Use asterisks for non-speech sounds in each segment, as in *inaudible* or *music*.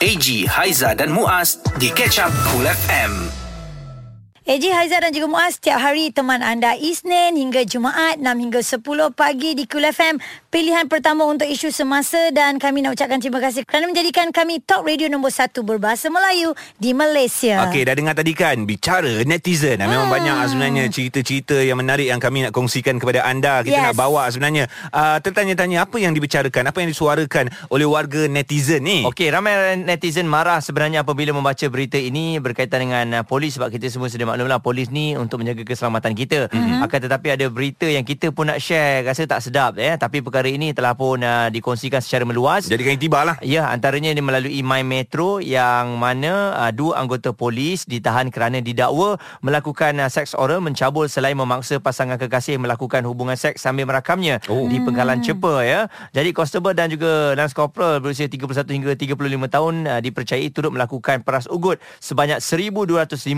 AG, Haiza dan Muaz di Catch Up Cool FM. AJ Haizat dan juga Muaz setiap hari teman anda Isnin hingga Jumaat 6 hingga 10 pagi di Kul FM pilihan pertama untuk isu semasa dan kami nak ucapkan terima kasih kerana menjadikan kami top radio nombor 1 berbahasa Melayu di Malaysia. Okey, dah dengar tadi kan bicara netizen. Hmm. Memang banyak sebenarnya cerita-cerita yang menarik yang kami nak kongsikan kepada anda. Kita yes. nak bawa sebenarnya uh, tertanya-tanya apa yang dibicarakan, apa yang disuarakan oleh warga netizen ni. Okey, ramai netizen marah sebenarnya apabila membaca berita ini berkaitan dengan uh, polis sebab kita semua sedia maklumlah polis ni untuk menjaga keselamatan kita. Mm-hmm. Akan tetapi ada berita yang kita pun nak share rasa tak sedap ya, tapi perkara perkara ini telah pun uh, dikongsikan secara meluas. Jadikan tiba lah. Ya, antaranya ini melalui My Metro yang mana uh, dua anggota polis ditahan kerana didakwa melakukan uh, seks oral mencabul selain memaksa pasangan kekasih melakukan hubungan seks sambil merakamnya oh. di Penggalan Cepa ya. Jadi constable dan juga lance corporal berusia 31 hingga 35 tahun uh, dipercayai turut melakukan peras ugut sebanyak 1250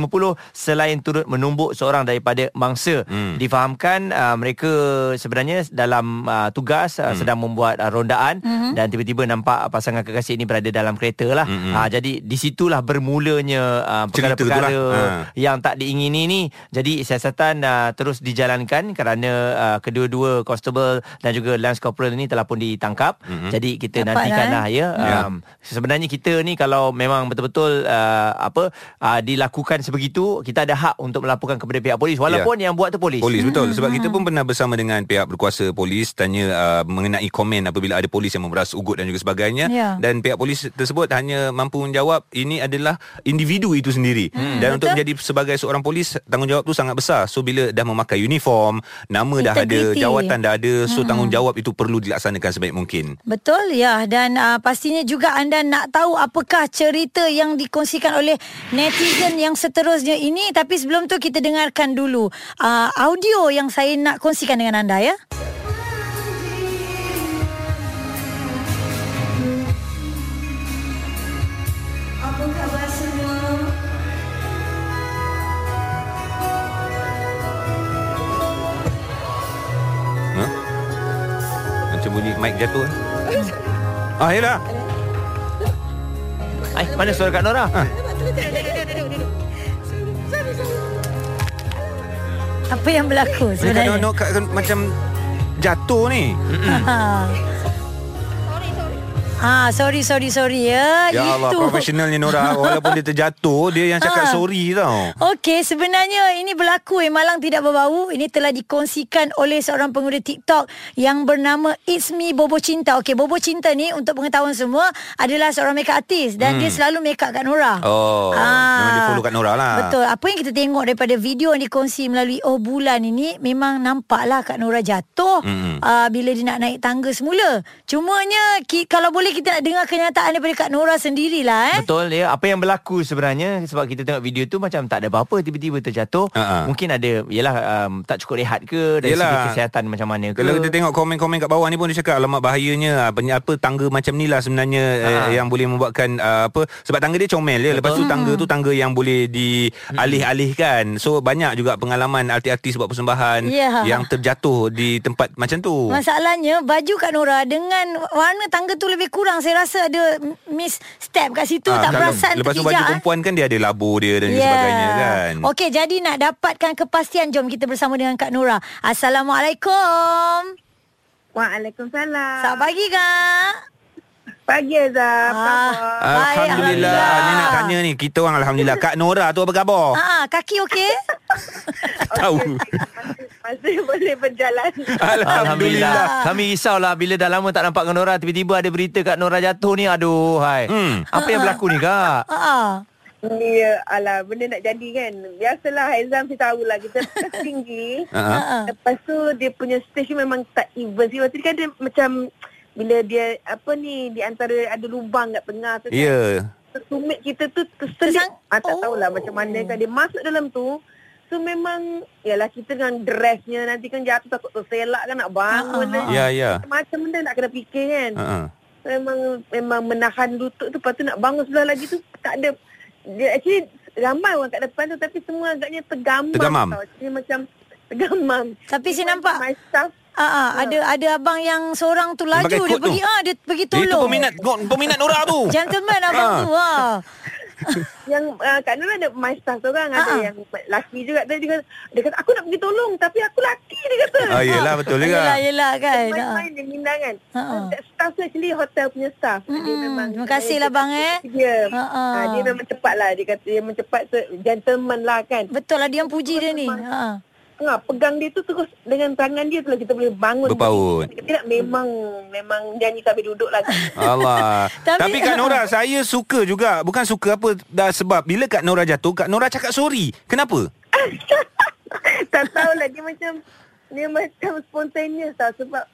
selain turut menumbuk seorang daripada mangsa. Hmm. Difahamkan uh, mereka sebenarnya dalam uh, tugas uh, hmm. sedang membuat uh, rondaan hmm. dan tiba-tiba nampak pasangan kekasih ini berada dalam kereta lah. Hmm. Uh, jadi di situlah bermulanya uh, perkara-perkara ha. yang tak diingini ni. Jadi siasatan uh, terus dijalankan kerana uh, kedua-dua constable dan juga lance corporal ini telah pun ditangkap. Hmm. Jadi kita Dapat nantikanlah eh? ya. Um, sebenarnya kita ni kalau memang betul-betul uh, apa uh, dilakukan sebegitu, kita ada hak untuk melaporkan kepada pihak polis walaupun ya. yang buat tu polis. Polis betul. Sebab hmm. kita pun pernah bersama dengan pihak berkuasa polis tanya uh, mengenai komen apabila ada polis yang memeras ugut dan juga sebagainya ya. dan pihak polis tersebut hanya mampu menjawab ini adalah individu itu sendiri hmm. dan Betul. untuk menjadi sebagai seorang polis tanggungjawab tu sangat besar so bila dah memakai uniform nama Integrity. dah ada jawatan dah ada so hmm. tanggungjawab itu perlu dilaksanakan sebaik mungkin Betul ya dan uh, pastinya juga anda nak tahu apakah cerita yang dikongsikan oleh netizen yang seterusnya ini tapi sebelum tu kita dengarkan dulu uh, audio yang saya nak kongsikan dengan anda ya bunyi mic jatuh. Ah, yalah. Ai, mana suara Kak Nora? Ha. Apa yang berlaku sebenarnya? Kak Nora macam jatuh ni. Ah, sorry, sorry, sorry ya. Ya Allah, profesionalnya Nora. Walaupun dia terjatuh, dia yang cakap ha. sorry tau. Okey, sebenarnya ini berlaku eh, malang tidak berbau. Ini telah dikongsikan oleh seorang pengguna TikTok yang bernama It's Me Bobo Cinta. Okey, Bobo Cinta ni untuk pengetahuan semua adalah seorang makeup artist dan hmm. dia selalu makeup kat Nora. Oh, ah. memang dia follow kat Nora lah. Betul. Apa yang kita tengok daripada video yang dikongsi melalui Oh Bulan ini, memang nampaklah Kak Nora jatuh hmm. uh, bila dia nak naik tangga semula. Cumanya, ki- kalau boleh kita nak dengar kenyataan daripada Kak Nora sendirilah eh. Betul ya. Apa yang berlaku sebenarnya sebab kita tengok video tu macam tak ada apa-apa tiba-tiba terjatuh. Uh-huh. Mungkin ada yalah um, tak cukup rehat ke dari yalah. segi kesihatan macam mana ke. Kalau kita tengok komen-komen kat bawah ni pun dia cakap alamak bahayanya apa, apa tangga macam ni lah sebenarnya uh-huh. eh, yang boleh membuatkan uh, apa sebab tangga dia comel ya. Lepas tu tangga tu tangga yang boleh dialih-alihkan. So banyak juga pengalaman artis-artis buat persembahan yeah. yang terjatuh di tempat macam tu. Masalahnya baju Kak Nora dengan warna tangga tu lebih kurang kurang saya rasa ada miss step kat situ ha, tak perasan lepas tu baju perempuan kan dia ada labu dia dan yeah. sebagainya kan okey jadi nak dapatkan kepastian jom kita bersama dengan Kak Nora assalamualaikum Waalaikumsalam. Selamat pagi, Kak. Pagi Azab. Ah, Alhamdulillah. Ni nak tanya ni. Kita orang Alhamdulillah. Kak Nora tu apa khabar? Ah, kaki okey? *laughs* Tahu. Masih *laughs* boleh berjalan. Alhamdulillah. Alhamdulillah. Kami risaulah bila dah lama tak nampak Nora. Tiba-tiba ada berita Kak Nora jatuh ni. Aduh, hai. Hmm. Apa yang berlaku ni, Kak? Ah. Ya, alah, benda nak jadi kan. Biasalah, exam kita tahulah. Kita *laughs* tinggi. Uh-huh. Lepas tu, dia punya stage memang tak even. Waktu kan dia macam bila dia apa ni di antara ada lubang kat tengah tu ya yeah. tumit kita tu terselit ah, tak oh. tahulah macam mana kan dia masuk dalam tu so memang yalah kita dengan dressnya nanti kan jatuh takut terselak kan nak bangun uh-huh. ya yeah, ya yeah. macam benda nak kena fikir kan uh-huh. memang memang menahan lutut tu lepas tu nak bangun sebelah lagi tu tak ada dia actually ramai orang kat depan tu tapi semua agaknya tergamam tergamam tau. Jadi macam tergamam tapi saya nampak my staff Ah, ah, ada ada abang yang seorang tu laju dia pergi ah dia pergi tolong. Itu peminat peminat Nora tu. *laughs* Gentleman abang ah. tu. Ah. *laughs* yang uh, Kak Nur ada my staff seorang uh-huh. ada yang laki juga dia, dia, dia kata aku nak pergi tolong tapi aku laki dia kata. Ah yelah betul juga. Yelah yelah kan. Main-main dia minda kan. Uh-huh. Staff tu actually hotel punya staff. Mm-hmm. Dia memang Terima kasih lah bang eh. Dia. Uh-huh. Uh, dia memang cepat lah dia kata dia memang cepat gentleman lah kan. Betul lah dia yang puji dia ni. Ha. Ha, pegang dia tu terus dengan tangan dia tu lah kita boleh bangun. Berpaut. Tidak memang memang nyanyi sampai duduk lah. *laughs* Allah. Tapi, Tapi Kak Nora *laughs* saya suka juga. Bukan suka apa dah sebab bila Kak Nora jatuh Kak Nora cakap sorry. Kenapa? *laughs* tak tahulah dia macam dia macam spontaneous tau sebab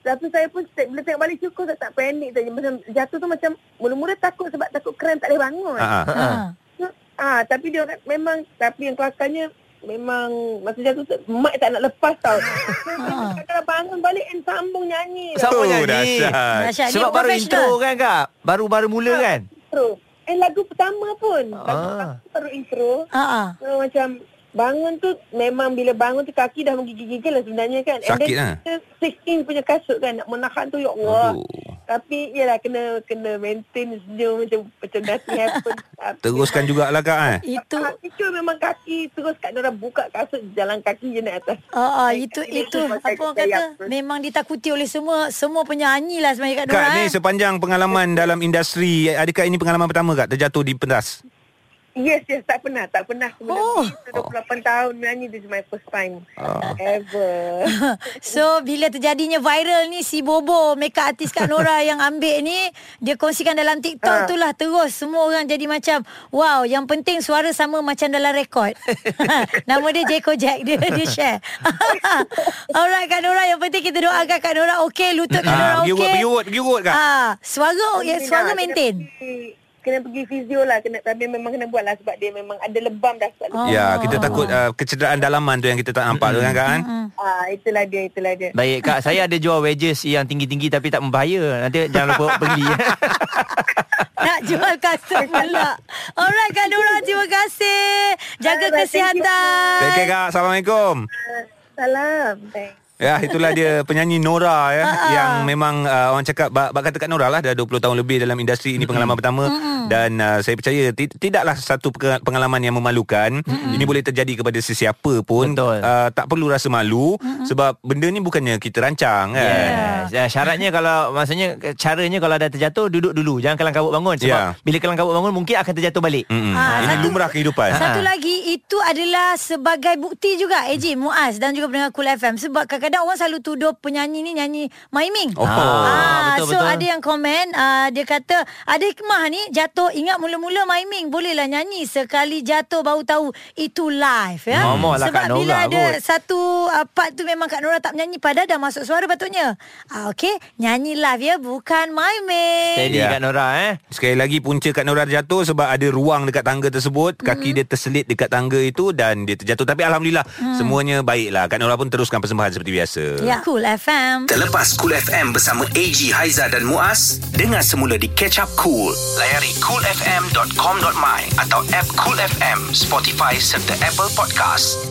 tapi saya pun bila tengok balik cukup saya tak panik saja macam jatuh tu macam mula-mula takut sebab takut keren tak boleh bangun. Ha. Ha. ha. tapi dia memang tapi yang kelakarnya memang masa jatuh tu mak tak nak lepas tau. *laughs* Ha. Kalau bangun balik and sambung nyanyi. Sambung oh, nyanyi. Dahsyat. Sebab baru intro kan kak? Baru-baru mula ha, kan? Intro. Eh lagu pertama pun. Lagu ah. baru intro. Ha. So, macam bangun tu memang bila bangun tu kaki dah menggigil-gigil lah sebenarnya kan. Sakit lah. 16 punya kasut kan nak menahan tu ya Allah. Aduh. Tapi yalah kena kena maintain senyum macam macam nothing happen. *laughs* Teruskan jugalah kak eh. Itu itu memang kaki terus kat orang buka kasut jalan kaki je naik atas. Ah, ah itu itu apa orang kata memang ditakuti oleh semua semua penyanyi lah sebenarnya kat Kak ni eh. sepanjang pengalaman dalam industri adakah ini pengalaman pertama kak terjatuh di pentas? Yes, yes, tak pernah, tak pernah. Sebelum oh. 28 tahun menyanyi, this is my first time oh. ever. *laughs* so, bila terjadinya viral ni, si Bobo, makeup artis Kak Nora *laughs* yang ambil ni, dia kongsikan dalam TikTok uh. tu lah, terus semua orang jadi macam, wow, yang penting suara sama macam dalam rekod. *laughs* Nama dia Jeko Jack, dia, dia share. Alright, Kak Nora, yang penting kita doakan Kak Nora okey, lutut Kak Nora okey. Pergi urut, pergi urut, Kak. Ah, suara, ya, suara maintain kena pergi fizio lah kena tapi memang kena buat lah sebab dia memang ada lebam dah sebab oh. ya kita takut uh, kecederaan dalaman tu yang kita tak nampak mm-hmm. tu kan kan? Ah itulah dia itulah dia. Baik kak. Saya ada jual wedges yang tinggi-tinggi tapi tak membahaya. Nanti jangan lupa *laughs* beli *laughs* nak jual custom pula. Alright kak Nora terima kasih. Jaga ah, kesihatan. Terima kasih kak. Assalamualaikum. Uh, salam thanks Ya itulah dia penyanyi Nora ya uh-huh. yang memang uh, orang cakap bak, bak kata kat Nora lah dah 20 tahun lebih dalam industri ini pengalaman mm-hmm. pertama mm-hmm. dan uh, saya percaya t- tidaklah satu pengalaman yang memalukan mm-hmm. ini boleh terjadi kepada sesiapa pun uh, tak perlu rasa malu mm-hmm. sebab benda ni bukannya kita rancang kan yes. ya, syaratnya kalau maksudnya caranya kalau dah terjatuh duduk dulu jangan kelang kabut bangun sebab yeah. bila kelang kabut bangun mungkin akan terjatuh balik mm-hmm. ha, ini satu, lumrah kehidupan satu ha. lagi itu adalah sebagai bukti juga Eji Muaz dan juga pendengar Cool FM sebab kadang kadang orang selalu tuduh penyanyi ni nyanyi maiming. Oh, ah, betul, so betul. ada yang komen uh, dia kata ada hikmah ni jatuh ingat mula-mula maiming bolehlah nyanyi sekali jatuh baru tahu itu live ya. Mama lah Sebab Kak bila Nora ada kot. satu uh, part tu memang Kak Nora tak menyanyi padahal dah masuk suara patutnya. Ah okey nyanyi live ya bukan maiming. Steady ya. Kak Nora eh. Sekali lagi punca Kak Nora jatuh sebab ada ruang dekat tangga tersebut kaki mm-hmm. dia terselit dekat tangga itu dan dia terjatuh tapi alhamdulillah mm. semuanya baiklah Kak Nora pun teruskan persembahan seperti biasa. Ya, Cool FM. Terlepas Cool FM bersama AG, Haiza dan Muaz, dengar semula di Catch Up Cool. Layari coolfm.com.my atau app Cool FM, Spotify serta Apple Podcast.